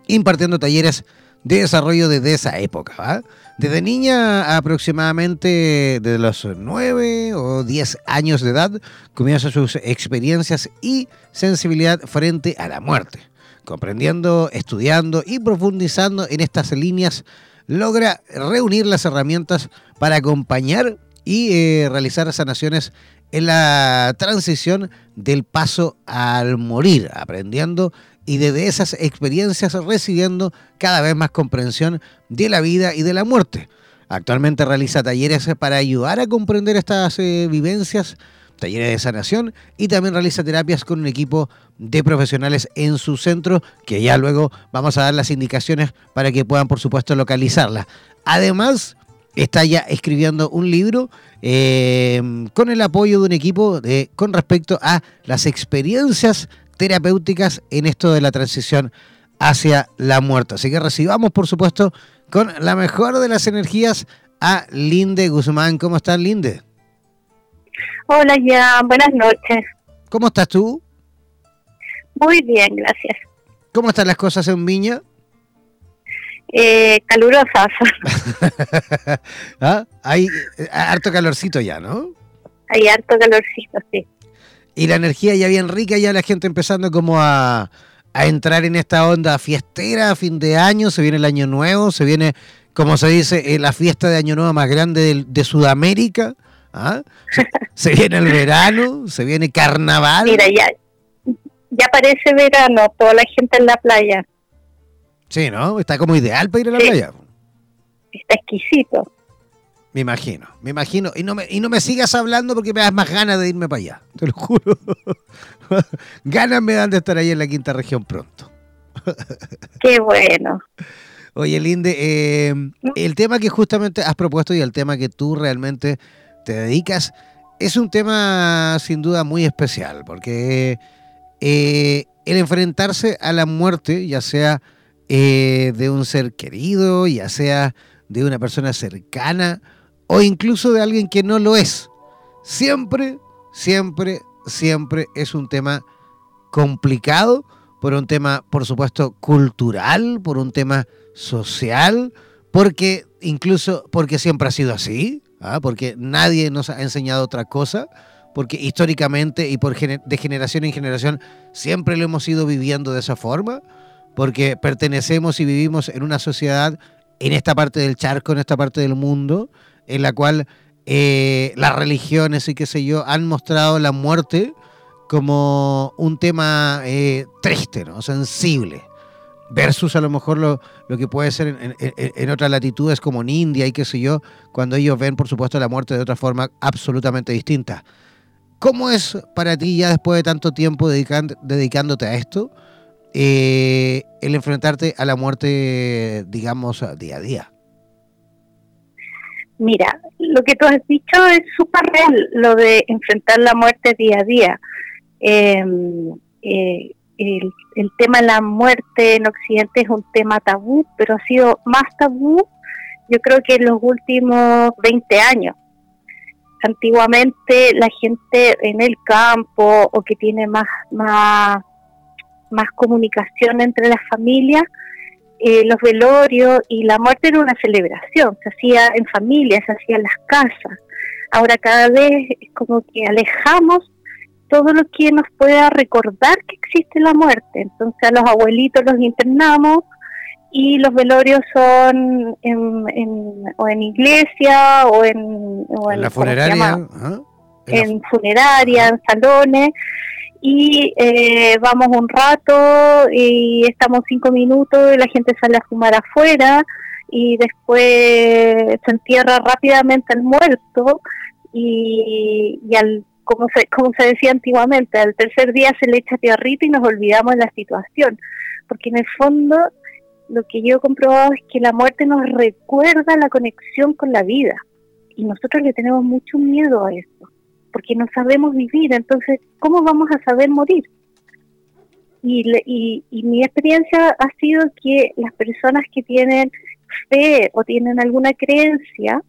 impartiendo talleres de desarrollo desde esa época. Desde niña, aproximadamente desde los 9 o 10 años de edad, comienza sus experiencias y sensibilidad frente a la muerte. Comprendiendo, estudiando y profundizando en estas líneas, logra reunir las herramientas para acompañar y eh, realizar sanaciones en la transición del paso al morir, aprendiendo y desde esas experiencias recibiendo cada vez más comprensión de la vida y de la muerte. Actualmente realiza talleres para ayudar a comprender estas eh, vivencias, talleres de sanación y también realiza terapias con un equipo de profesionales en su centro que ya luego vamos a dar las indicaciones para que puedan por supuesto localizarla. Además, está ya escribiendo un libro eh, con el apoyo de un equipo con respecto a las experiencias terapéuticas en esto de la transición hacia la muerte. Así que recibamos, por supuesto, con la mejor de las energías a Linde Guzmán. ¿Cómo estás, Linde? Hola, ya. Buenas noches. ¿Cómo estás tú? Muy bien, gracias. ¿Cómo están las cosas en Viña? Eh, calurosas. ¿Ah? Hay eh, harto calorcito ya, ¿no? Hay harto calorcito, sí. Y la energía ya bien rica, ya la gente empezando como a, entrar en esta onda fiestera, fin de año, se viene el año nuevo, se viene, como se dice, eh, la fiesta de año nuevo más grande de, Sudamérica. ¿ah? Se, viene el verano, se viene carnaval. Mira, ya, ya parece verano, toda la gente en la playa. Sí, ¿no? Está como ideal para ir a la playa. Está exquisito. Me imagino, me imagino. Y no me, y no me sigas hablando porque me das más ganas de irme para allá. Te lo juro. ganas me dan de estar ahí en la quinta región pronto. Qué bueno. Oye, Linde, eh, el tema que justamente has propuesto y el tema que tú realmente te dedicas es un tema sin duda muy especial, porque eh, el enfrentarse a la muerte, ya sea eh, de un ser querido, ya sea de una persona cercana o incluso de alguien que no lo es. Siempre, siempre, siempre es un tema complicado, por un tema, por supuesto, cultural, por un tema social, porque incluso porque siempre ha sido así, ¿ah? porque nadie nos ha enseñado otra cosa, porque históricamente y por de generación en generación siempre lo hemos ido viviendo de esa forma porque pertenecemos y vivimos en una sociedad en esta parte del charco, en esta parte del mundo, en la cual eh, las religiones y qué sé yo han mostrado la muerte como un tema eh, triste, ¿no? sensible, versus a lo mejor lo, que puede ser en, en, otras latitudes como en India y qué sé yo, cuando ellos ven, por supuesto, la muerte de otra forma absolutamente distinta. ¿Cómo es para ti ya después de tanto tiempo dedicándote a esto? eh, el enfrentarte a la muerte, digamos, día a día? Mira, lo que tú has dicho es súper real, lo de enfrentar la muerte día a día. Em, eh, el, el, tema de la muerte en Occidente es un tema tabú, pero ha sido más tabú, yo creo que en los últimos 20 años. Antiguamente la gente en el campo o que tiene más, más más comunicación entre las familias, eh, los velorios y la muerte era una celebración, se hacía en familia, se hacía en las casas. Ahora cada vez es como que alejamos todo lo que nos pueda recordar que existe la muerte. Entonces a los abuelitos los internamos y los velorios son en, o en iglesia o en, en la funeraria, en, funeraria, en salones y eh, vamos un rato y estamos cinco minutos y la gente sale a fumar afuera y después se entierra rápidamente el muerto y, al como se, como se decía antiguamente, al tercer día se le echa tierrita y nos olvidamos de la situación, porque en el fondo lo que yo he comprobado es que la muerte nos recuerda la conexión con la vida. Y nosotros le tenemos mucho miedo a eso porque no sabemos vivir, entonces, ¿cómo vamos a saber morir? Y, y, mi experiencia ha sido que las personas que tienen fe o tienen alguna creencia,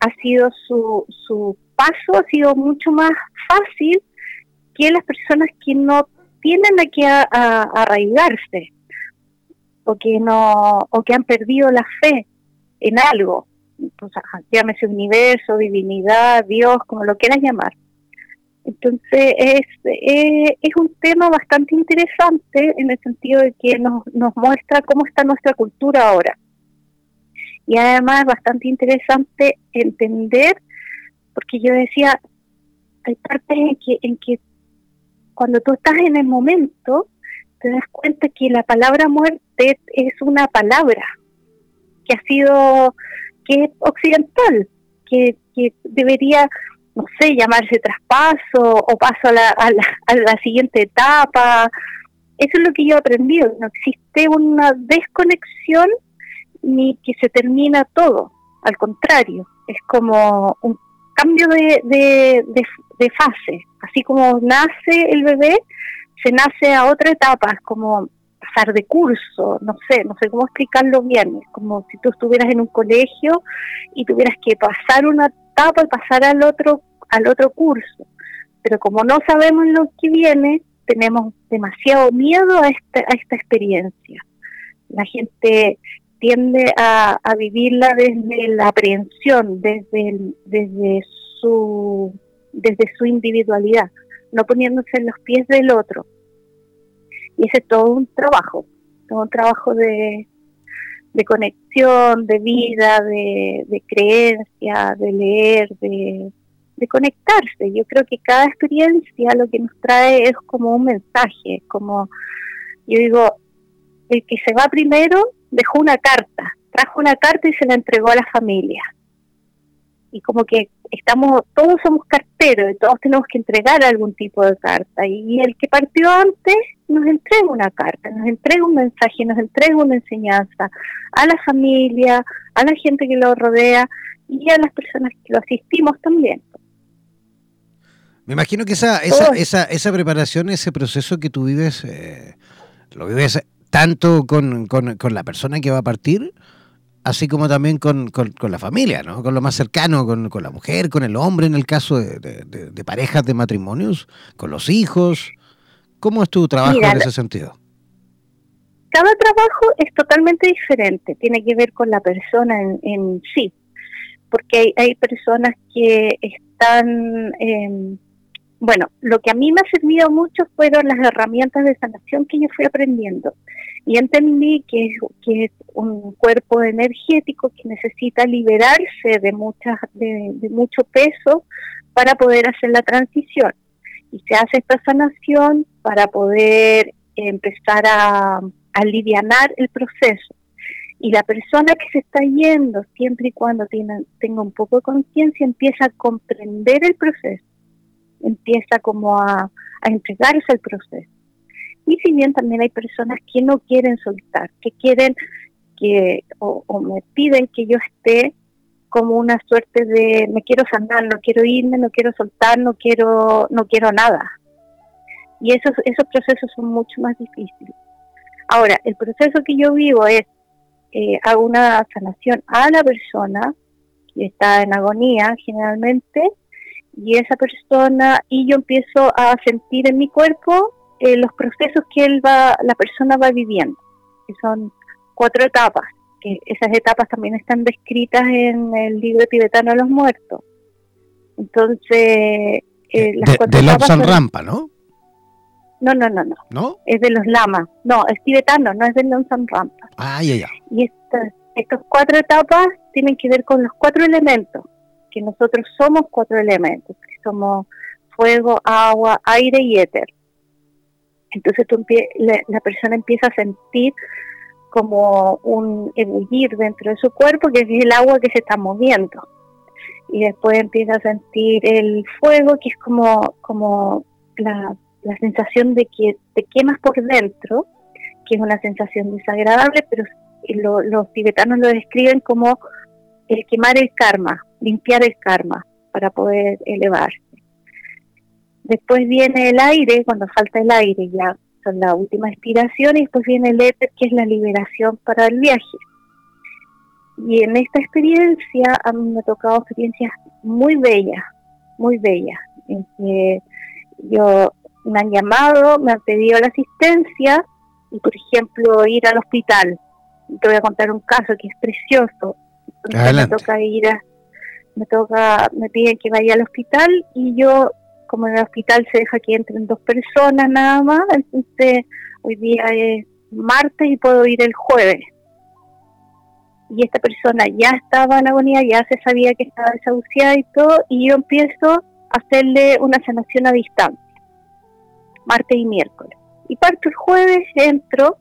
ha sido su, su paso, ha sido mucho más fácil que las personas que no tienen a a, arraigarse. o que no o que han perdido la fe en algo, pues, llámese universo, divinidad, Dios, como lo quieras llamar. Entonces es, eh, es un tema bastante interesante en el sentido de que nos, nos muestra cómo está nuestra cultura ahora. Y además bastante interesante entender, porque yo decía, hay partes en que, en que cuando tú estás en el momento, te das cuenta que la palabra muerte es una palabra que ha sido, que es occidental, que, que debería no sé, llamarse traspaso o paso a la, a la, a la siguiente etapa. Eso es lo que yo he aprendido. No existe una desconexión ni que se termina todo. Al contrario, es como un cambio de, de, de, fase. Así como nace el bebé, se nace a otra etapa, es como pasar de curso, no sé, no sé cómo explicarlo bien, es como si tú estuvieras en un colegio y tuvieras que pasar una etapa y pasar al otro al otro curso. Pero como no sabemos lo que viene, tenemos demasiado miedo a esta, a esta experiencia. La gente tiende a, vivirla desde la aprehensión, desde, desde, su, desde su individualidad, no poniéndose en los pies del otro. Y ese es todo un trabajo, todo un trabajo de, de conexión, de vida, de, de creencia, de leer, de, de conectarse. Yo creo que cada experiencia lo que nos trae es como un mensaje, como yo digo, el que se va primero dejó una carta, trajo una carta y se la entregó a la familia. Y como que estamos, todos somos carteros y todos tenemos que entregar algún tipo de carta. Y el que partió antes nos entrega una carta, nos entrega un mensaje, nos entrega una enseñanza a la familia, a la gente que lo rodea y a las personas que lo asistimos también. Me imagino que esa, esa, esa, esa preparación, ese proceso que tú vives, eh, lo vives tanto con, la persona que va a partir, así como también con, la familia, ¿no? Con lo más cercano, con, la mujer, con el hombre, en el caso de, parejas de matrimonios, con los hijos. ¿Cómo es tu trabajo en ese sentido? Cada trabajo es totalmente diferente, tiene que ver con la persona en, en sí, porque hay, hay personas que están... Eh, bueno, lo que a mí me ha servido mucho fueron las herramientas de sanación que yo fui aprendiendo. Y entendí que es, un cuerpo energético que necesita liberarse de, de, mucho peso para poder hacer la transición. Y se hace esta sanación para poder empezar a, aliviar el proceso. Y la persona que se está yendo, siempre y cuando tenga un poco de conciencia, empieza a comprender el proceso empieza como a, entregarse al proceso. Y si bien también hay personas que no quieren soltar, que quieren que, o, me piden que yo esté como una suerte de me quiero sanar, no quiero irme, no quiero soltar, no quiero, no quiero nada. Y esos, esos procesos son mucho más difíciles. Ahora, el proceso que yo vivo es, eh, hago una sanación a la persona que está en agonía generalmente, y esa persona y yo empiezo a sentir en mi cuerpo eh, los procesos que él va, la persona va viviendo, que son cuatro etapas, que esas etapas también están descritas en el libro tibetano de los muertos. Entonces, eh, las de, de Rampa, ¿no? No, no, no, no. ¿No? Es de los lamas. No, es tibetano, no es de Lobsang Rampa. Ah, ya, ya. Y estas, estas cuatro etapas tienen que ver con los cuatro elementos que nosotros somos cuatro elementos, que somos fuego, agua, aire y éter. Entonces tú la, persona empieza a sentir como un ebullir dentro de su cuerpo, que es el agua que se está moviendo. Y después empieza a sentir el fuego, que es como, como la, sensación de que te quemas por dentro, que es una sensación desagradable, pero los tibetanos lo describen como el quemar el karma, limpiar el karma para poder elevarse. Después viene el aire, cuando falta el aire ya son la última expiración, y después viene el éter, que es la liberación para el viaje. Y en esta experiencia a mí me ha tocado experiencias muy bellas, muy bellas, en que yo me han llamado, me han pedido la asistencia y por ejemplo ir al hospital. Te voy a contar un caso que es precioso. Me toca ir a, me toca, me piden que vaya al hospital y yo, como en el hospital se deja que entren dos personas nada más, entonces hoy día es martes y puedo ir el jueves. Y esta persona ya estaba en agonía, ya se sabía que estaba desahuciada y todo, y yo empiezo a hacerle una sanación a distancia, martes y miércoles. Y parto el jueves, entro,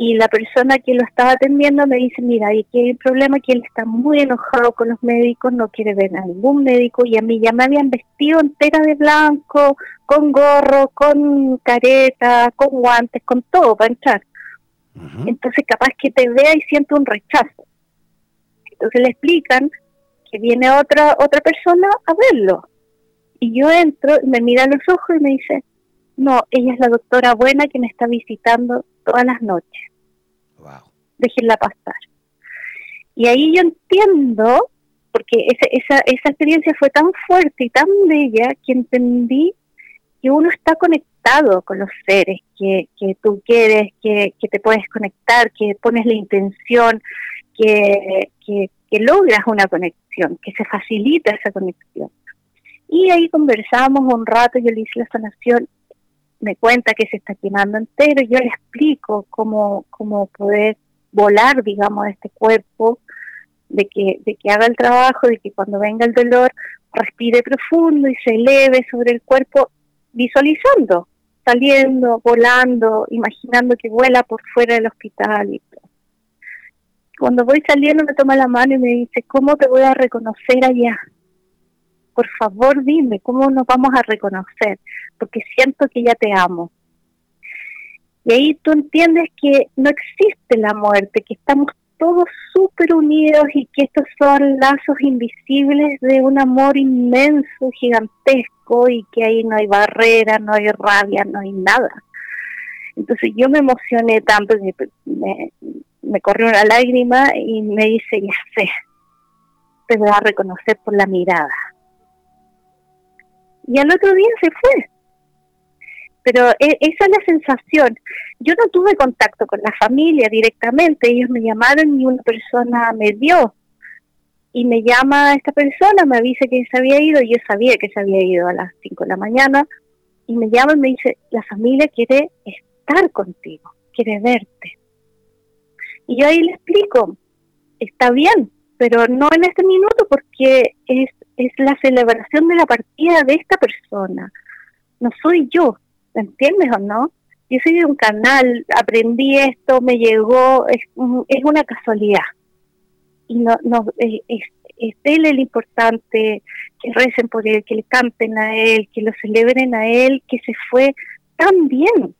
y la persona que lo estaba atendiendo me dice, mira, y aquí hay un problema que él está muy enojado con los médicos, no quiere ver a ningún médico y a mí ya me habían vestido entera de blanco, con gorro, con careta, con guantes, con todo para entrar. Entonces capaz que te vea y siente un rechazo. Entonces le explican que viene otra otra persona a verlo. Y yo entro, me mira a los ojos y me dice, no, ella es la doctora buena que me está visitando todas las noches. Wow. Déjenla pasar. Y ahí yo entiendo, porque esa, esa, esa experiencia fue tan fuerte y tan bella que entendí que uno está conectado con los seres que, que tú quieres, que, que te puedes conectar, que pones la intención, que, que, que logras una conexión, que se facilita esa conexión. Y ahí conversamos un rato, yo le hice la sanación me cuenta que se está quemando entero, yo le explico cómo, cómo poder volar, digamos, este cuerpo, de que, de que haga el trabajo, de que cuando venga el dolor respire profundo y se eleve sobre el cuerpo, visualizando, saliendo, volando, imaginando que vuela por fuera del hospital y. Cuando voy saliendo me toma la mano y me dice, ¿cómo te voy a reconocer allá? por favor dime cómo nos vamos a reconocer, porque siento que ya te amo. Y ahí tú entiendes que no existe la muerte, que estamos todos súper unidos y que estos son lazos invisibles de un amor inmenso, gigantesco y que ahí no hay barrera, no hay rabia, no hay nada. Entonces yo me emocioné tanto que me, me corrió una lágrima y me dice, ya sé, te voy a reconocer por la mirada y al otro día se fue. Pero e, esa es la sensación. Yo no tuve contacto con la familia directamente, ellos me llamaron y una persona me dio. Y me llama esta persona, me avisa que se había ido, yo sabía que se había ido a las 5 de la mañana, y me llama y me dice, la familia quiere estar contigo, quiere verte. Y yo ahí le explico, está bien, pero no en este minuto porque es es la celebración de la partida de esta persona. No soy yo, ¿me entiendes o no? Yo soy de un canal, aprendí esto, me llegó, es, es una casualidad. Y no, no es, es él el importante, que recen por él, que le canten a él, que lo celebren a él, que se fue tan bien,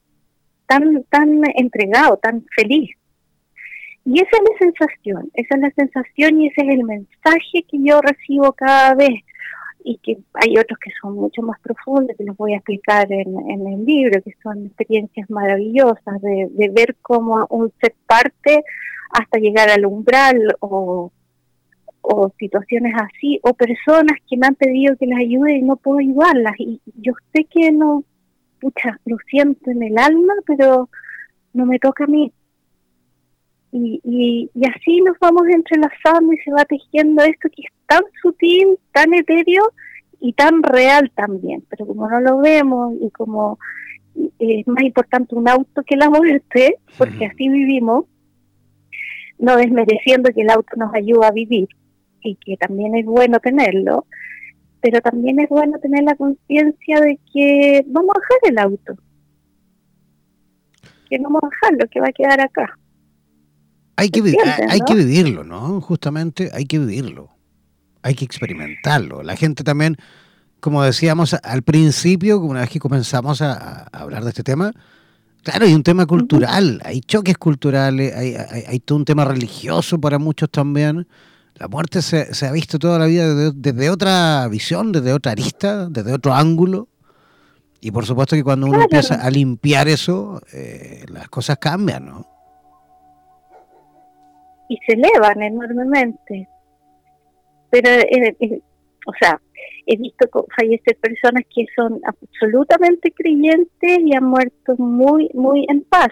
tan, tan entregado, tan feliz. Y esa es la sensación, esa es la sensación y ese es el mensaje que yo recibo cada vez y que hay otros que son mucho más profundos, que los voy a explicar en, el libro, que son experiencias maravillosas de, ver cómo un ser parte hasta llegar al umbral o, o situaciones así, o personas que me han pedido que las ayude y no puedo ayudarlas. Y yo sé que no, pucha, lo siento en el alma, pero no me toca a mí. Y, y, así nos vamos entrelazando y se va tejiendo esto que es tan sutil, tan etéreo y tan real también. Pero como no lo vemos y como es más importante un auto que la muerte, porque así vivimos, no desmereciendo que el auto nos ayuda a vivir y que también es bueno tenerlo, pero también es bueno tener la conciencia de que vamos a dejar el auto, que no vamos a dejarlo, que va a quedar acá. Hay que, hay que vivirlo, ¿no? Justamente hay que vivirlo. Hay que experimentarlo. La gente también, como decíamos al principio, una vez que comenzamos a, hablar de este tema, claro, hay un tema cultural, hay choques culturales, hay, hay, todo un tema religioso para muchos también. La muerte se, ha visto toda la vida desde, otra visión, desde otra arista, desde otro ángulo. Y por supuesto que cuando uno empieza a limpiar eso, eh, las cosas cambian, ¿no? y se elevan enormemente. Pero, eh, o sea, he visto fallecer personas que son absolutamente creyentes y han muerto muy, muy en paz.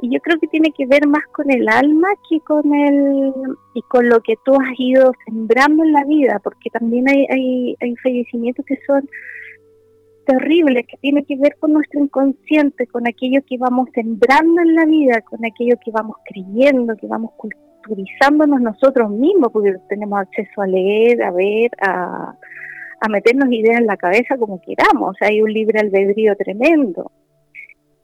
y yo creo que tiene que ver más con el alma que con el y con lo que tú has ido sembrando en la vida, porque también hay, hay, hay fallecimientos que son terribles, que tiene que ver con nuestro inconsciente, con aquello que vamos sembrando en la vida, con aquello que vamos creyendo, que vamos culturizándonos nosotros mismos, porque tenemos acceso a leer, a ver, a, a meternos ideas en la cabeza como queramos, hay un libre albedrío tremendo.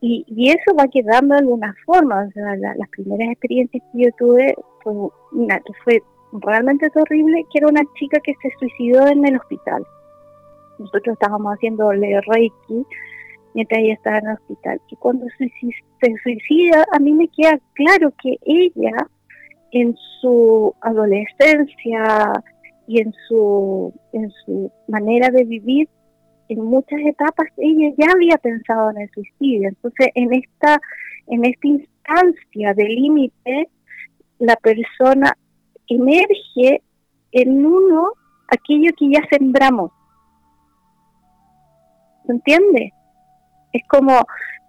Y, y, eso va quedando de alguna forma. O sea, las primeras experiencias que yo tuve fue, una, fue realmente terrible, que era una chica que se suicidó en el hospital. Nosotros estábamos haciéndole Reiki mientras ella estaba en el hospital. Y cuando se suicida, a mí me queda claro que ella, en su adolescencia y en su, en su manera de vivir, en muchas etapas ella ya había pensado en el suicidio. Entonces, en esta, en esta instancia de límite, la persona emerge en uno aquello que ya sembramos. ¿Se entiende? Es como,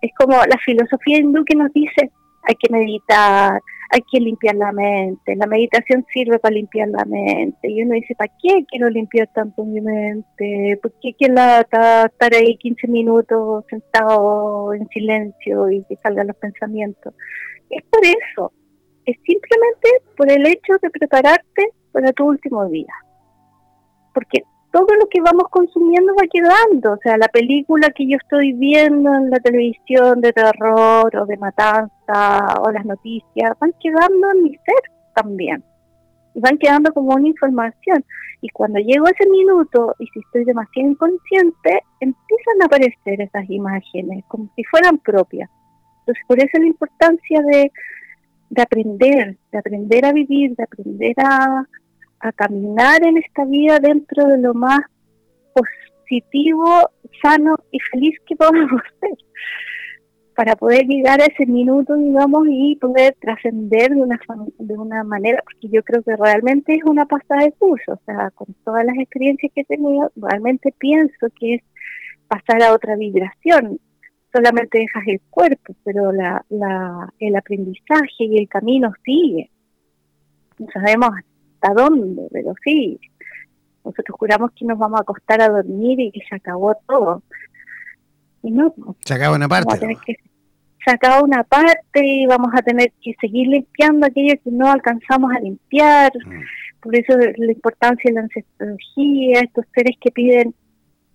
es como la filosofía hindú que nos dice, hay que meditar, hay que limpiar la mente, la meditación sirve para limpiar la mente. Y uno dice, ¿para qué quiero limpiar tanto mi mente? ¿Por qué quiero estar ahí 15 minutos sentado en silencio y que salgan los pensamientos? Es por eso, es simplemente por el hecho de prepararte para tu último día. Porque todo lo que vamos consumiendo va quedando. O sea, la película que yo estoy viendo en la televisión de terror o de matanza o las noticias van quedando en mi ser también. Y van quedando como una información. Y cuando llego a ese minuto y si estoy demasiado inconsciente, empiezan a aparecer esas imágenes como si fueran propias. Entonces, por eso la importancia de, de aprender, de aprender a vivir, de aprender a, a caminar en esta vida dentro de lo más positivo, sano y feliz que podamos ser, para poder llegar a ese minuto, digamos, y poder trascender de una, de una manera, porque yo creo que realmente es una pasada de curso, o sea, con todas las experiencias que he tenido, realmente pienso que es pasar a otra vibración, solamente dejas el cuerpo, pero la, la, el aprendizaje y el camino sigue. No sabemos hasta dónde, pero sí, nosotros juramos que nos vamos a acostar a dormir y que se acabó todo. Y no, se acaba una parte. se acaba una parte y vamos a tener que seguir limpiando aquello que no alcanzamos a limpiar. Mm. Por eso la importancia de la ancestrología, estos seres que piden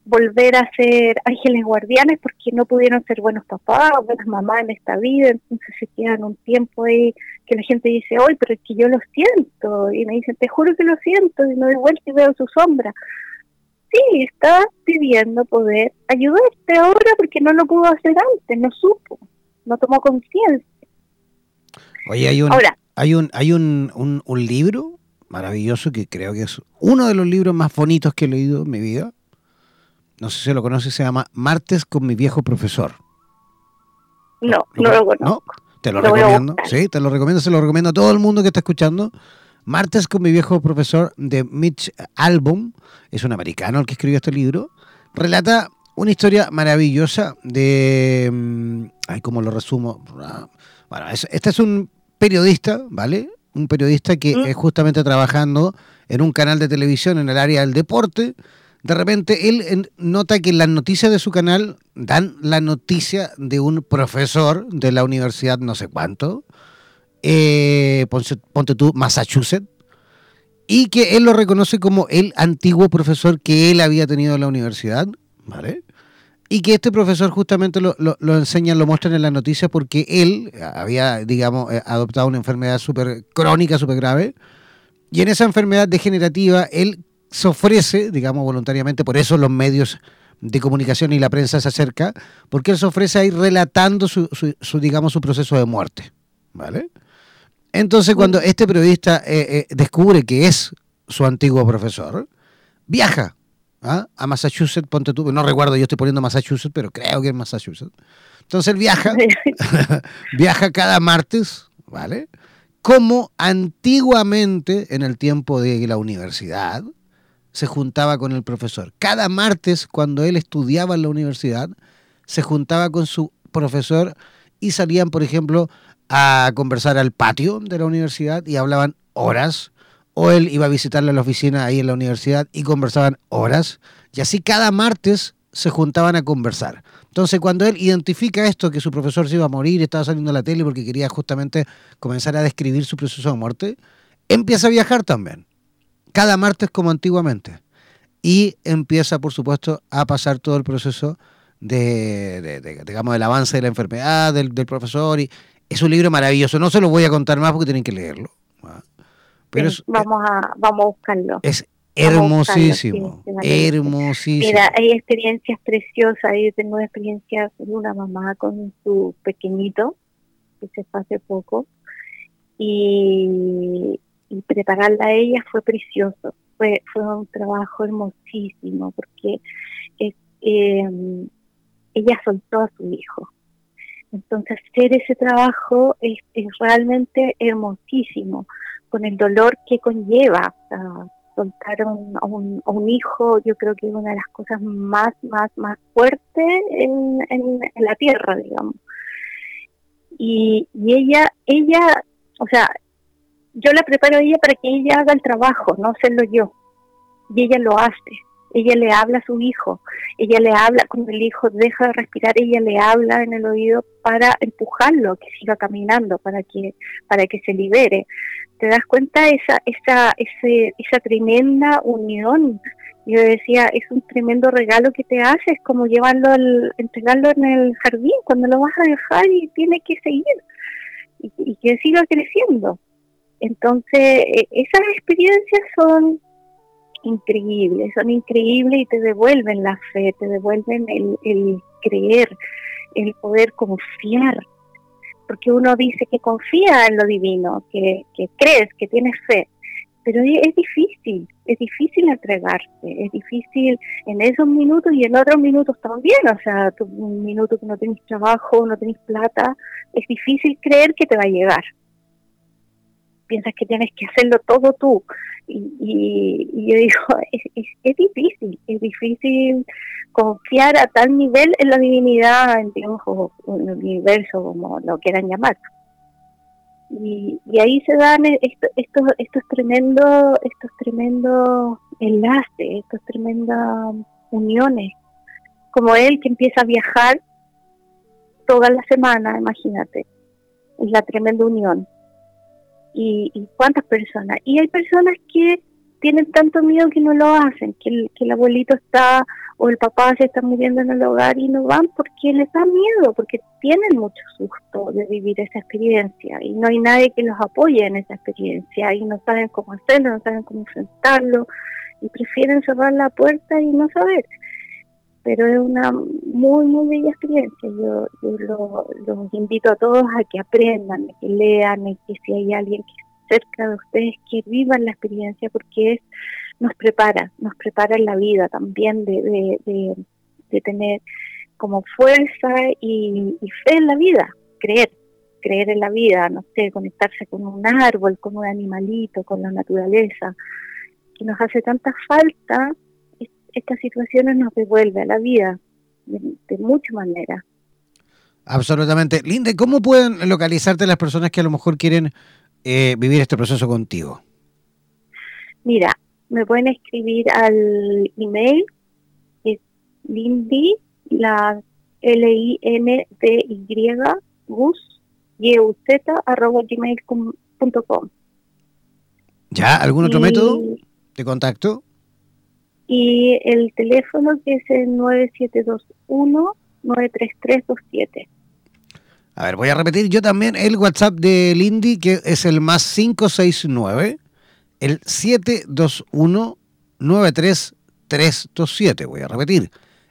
volver a ser ángeles guardianes porque no pudieron ser buenos papás o buenas mamás en esta vida, entonces se quedan un tiempo ahí que la gente dice, hoy pero es que yo lo siento, y me dicen, te juro que lo siento, y me doy vuelta y veo su sombra. Sí, está pidiendo poder ayudarte ahora porque no lo pudo hacer antes, no supo, no tomó conciencia. Oye, hay un, hay un, hay un, un, un libro maravilloso que creo que es uno de los libros más bonitos que he leído en mi vida, no sé si lo conoces, se llama Martes con mi viejo profesor. No, no, lo conozco. Te lo, recomiendo, sí, te lo recomiendo, se lo recomiendo a todo el mundo que está escuchando. Martes con mi viejo profesor de Mitch Album, es un americano el que escribió este libro, relata una historia maravillosa de... Mm, ay, ¿cómo lo resumo? Bueno, este es un periodista, ¿vale? Un periodista que mm. es justamente trabajando en un canal de televisión en el área del deporte, de repente él nota que las noticias de su canal dan la noticia de un profesor de la universidad no sé cuánto, eh, ponte, tú, Massachusetts, y que él lo reconoce como el antiguo profesor que él había tenido en la universidad, ¿vale? Y que este profesor justamente lo, lo, lo enseñan, lo muestran en las noticias porque él había, digamos, eh, adoptado una enfermedad súper crónica, súper grave, y en esa enfermedad degenerativa él se ofrece, digamos voluntariamente, por eso los medios de comunicación y la prensa se acerca, porque él se ofrece a ir relatando su, su, digamos, su proceso de muerte, ¿vale? Entonces, cuando este periodista eh, eh, descubre que es su antiguo profesor, viaja ¿ah? a Massachusetts, ponte tú, no recuerdo, yo estoy poniendo Massachusetts, pero creo que es Massachusetts. Entonces él viaja, viaja cada martes, ¿vale? Como antiguamente en el tiempo de la universidad, se juntaba con el profesor. Cada martes, cuando él estudiaba en la universidad, se juntaba con su profesor y salían, por ejemplo, a conversar al patio de la universidad y hablaban horas, o él iba a visitarle a la oficina ahí en la universidad y conversaban horas, y así cada martes se juntaban a conversar. Entonces, cuando él identifica esto, que su profesor se iba a morir, estaba saliendo a la tele porque quería justamente comenzar a describir su proceso de muerte, empieza a viajar también, cada martes como antiguamente. Y empieza, por supuesto, a pasar todo el proceso de, digamos, del avance de la enfermedad del, profesor. Y es un libro maravilloso. No se lo voy a contar más porque tienen que leerlo. Pero vamos, a, vamos a buscarlo. Es Hermosísimo, hermosísimo. Mira, hay experiencias preciosas. Yo tengo experiencias de una mamá con su pequeñito, que se fue hace poco, y, prepararla a ella fue precioso. Fue, fue un trabajo hermosísimo, porque em, ella soltó a su hijo. Entonces, hacer ese trabajo es, es realmente hermosísimo, con el dolor que conlleva soltar a un, a un, hijo, yo creo que es una de las cosas más, más, más fuertes en, en, la tierra, digamos. Y, y ella, ella, o sea, yo la preparo a ella para que ella haga el trabajo, no hacerlo yo. Y ella lo hace. Ella le habla a su hijo, ella le habla cuando el hijo deja de respirar, ella le habla en el oído para empujarlo, que siga caminando, para que, para que se libere te das cuenta esa, esa, ese, esa tremenda unión. Yo decía, es un tremendo regalo que te haces, como llevarlo, al, entregarlo en el jardín, cuando lo vas a dejar y tiene que seguir y, que siga creciendo. Entonces, e, esas experiencias son increíbles, son increíbles y te devuelven la fe, te devuelven el, el creer, el poder confiar porque uno dice que confía en lo divino, que, crees, que tienes fe, pero es difícil, es difícil entregarse, es difícil en esos minutos y en otros minutos también, o sea, un minuto que no tienes trabajo, no tienes plata, es difícil creer que te va a llegar. Piensas que tienes que hacerlo todo tú. Y, yo digo, es, difícil, es difícil confiar a tal nivel en la divinidad, en Dios o en el universo, como lo quieran llamar. Y, ahí se dan estos, estos, estos tremendos estos tremendos enlaces, estas tremendas uniones, como él que empieza a viajar toda la semana, imagínate, es la tremenda unión. Y, y cuántas personas. Y hay personas que tienen tanto miedo que no lo hacen, que que el abuelito está o el papá se está muriendo en el hogar y no van porque les da miedo, porque tienen mucho susto de vivir esa experiencia y no hay nadie que los apoye en esa experiencia y no saben cómo hacerlo, no saben cómo enfrentarlo y prefieren cerrar la puerta y no saber. Pero es una muy, muy bella experiencia. Yo, los invito a todos a que aprendan, a que lean, y que si hay alguien que cerca de ustedes que vivan la experiencia porque es nos prepara, nos prepara en la vida también de, de, tener como fuerza y, fe en la vida, creer, creer en la vida, no sé, conectarse con un árbol, con un animalito, con la naturaleza, que nos hace tanta falta, estas situaciones nos devuelve a la vida de, muchas maneras. Absolutamente. Linda, ¿cómo pueden localizarte las personas que a lo mejor quieren eh, vivir este proceso contigo? Mira, me pueden escribir al email, es lindy, la L-I-N-D-Y, gus, y arroba gmail.com. ¿Ya? ¿Algún otro método de contacto? Y el teléfono que es el 9721-93327. A ver, voy a repetir yo también el WhatsApp de Lindy, que es el más 569 el 721-93327. Voy a repetir,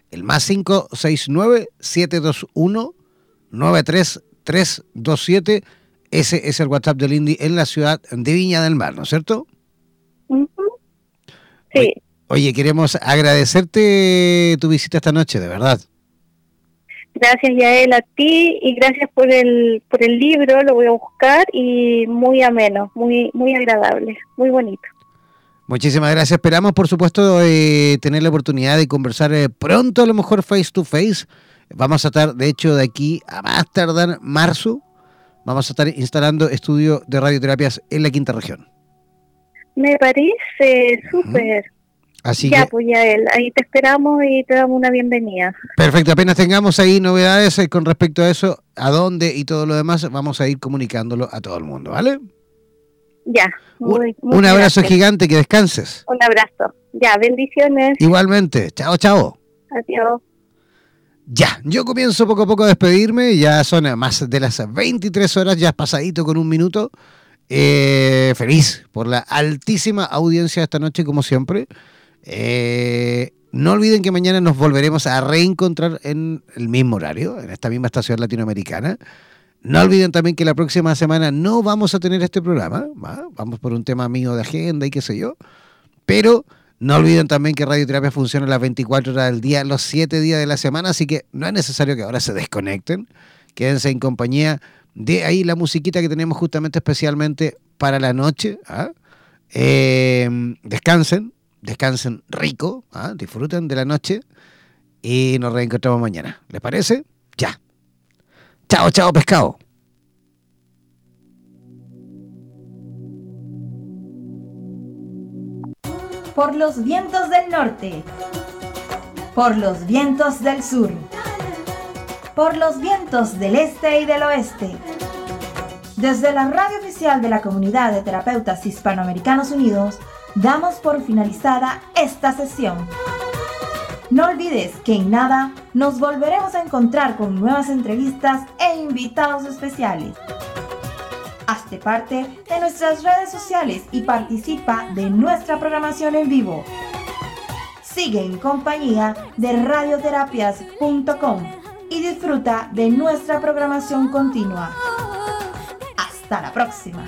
el más 569-721-93327. Ese es el WhatsApp del Indy en la ciudad de Viña del Mar, ¿no es cierto? Sí. Oye, queremos agradecerte tu visita esta noche, de verdad. Gracias Yael a ti y gracias por el por el libro, lo voy a buscar y muy ameno, muy muy agradable, muy bonito. Muchísimas gracias. Esperamos, por supuesto, eh, tener la oportunidad de conversar eh, pronto, a lo mejor face to face. Vamos a estar, de hecho, de aquí a más tardar marzo, vamos a estar instalando estudio de radioterapias en la quinta región. Me parece súper. Así ya, que, pues ya él, ahí te esperamos y te damos una bienvenida. Perfecto, apenas tengamos ahí novedades eh, con respecto a eso, a dónde y todo lo demás, vamos a ir comunicándolo a todo el mundo, ¿vale? Ya. Muy, un abrazo gigante, que descanses. Un abrazo. Ya, bendiciones. Igualmente. Chao, chao. Adiós. Ya, yo comienzo poco a poco a despedirme, ya son más de las 23 horas, ya pasadito con un minuto. Eh, feliz por la altísima audiencia esta noche, como siempre. Eh, no olviden que mañana nos volveremos a reencontrar en el mismo horario, en esta misma estación latinoamericana. No olviden también que la próxima semana no vamos a tener este programa, vamos por un tema mío de agenda y qué sé yo, pero no olviden también que Radioterapia funciona las 24 horas del día, los 7 días de la semana, así que no es necesario que ahora se desconecten, quédense en compañía de ahí la musiquita que tenemos justamente especialmente para la noche. ¿ah? Eh, descansen, descansen rico, ¿ah? disfruten de la noche y nos reencontramos mañana. ¿Les parece? Ya. Chao, chao, pescado. Por los vientos del norte. Por los vientos del sur. Por los vientos del este y del oeste. Desde la radio oficial de la Comunidad de Terapeutas Hispanoamericanos Unidos, damos por finalizada esta sesión. No olvides que en nada nos volveremos a encontrar con nuevas entrevistas e invitados especiales. Hazte parte de nuestras redes sociales y participa de nuestra programación en vivo. Sigue en compañía de radioterapias.com y disfruta de nuestra programación continua. Hasta la próxima.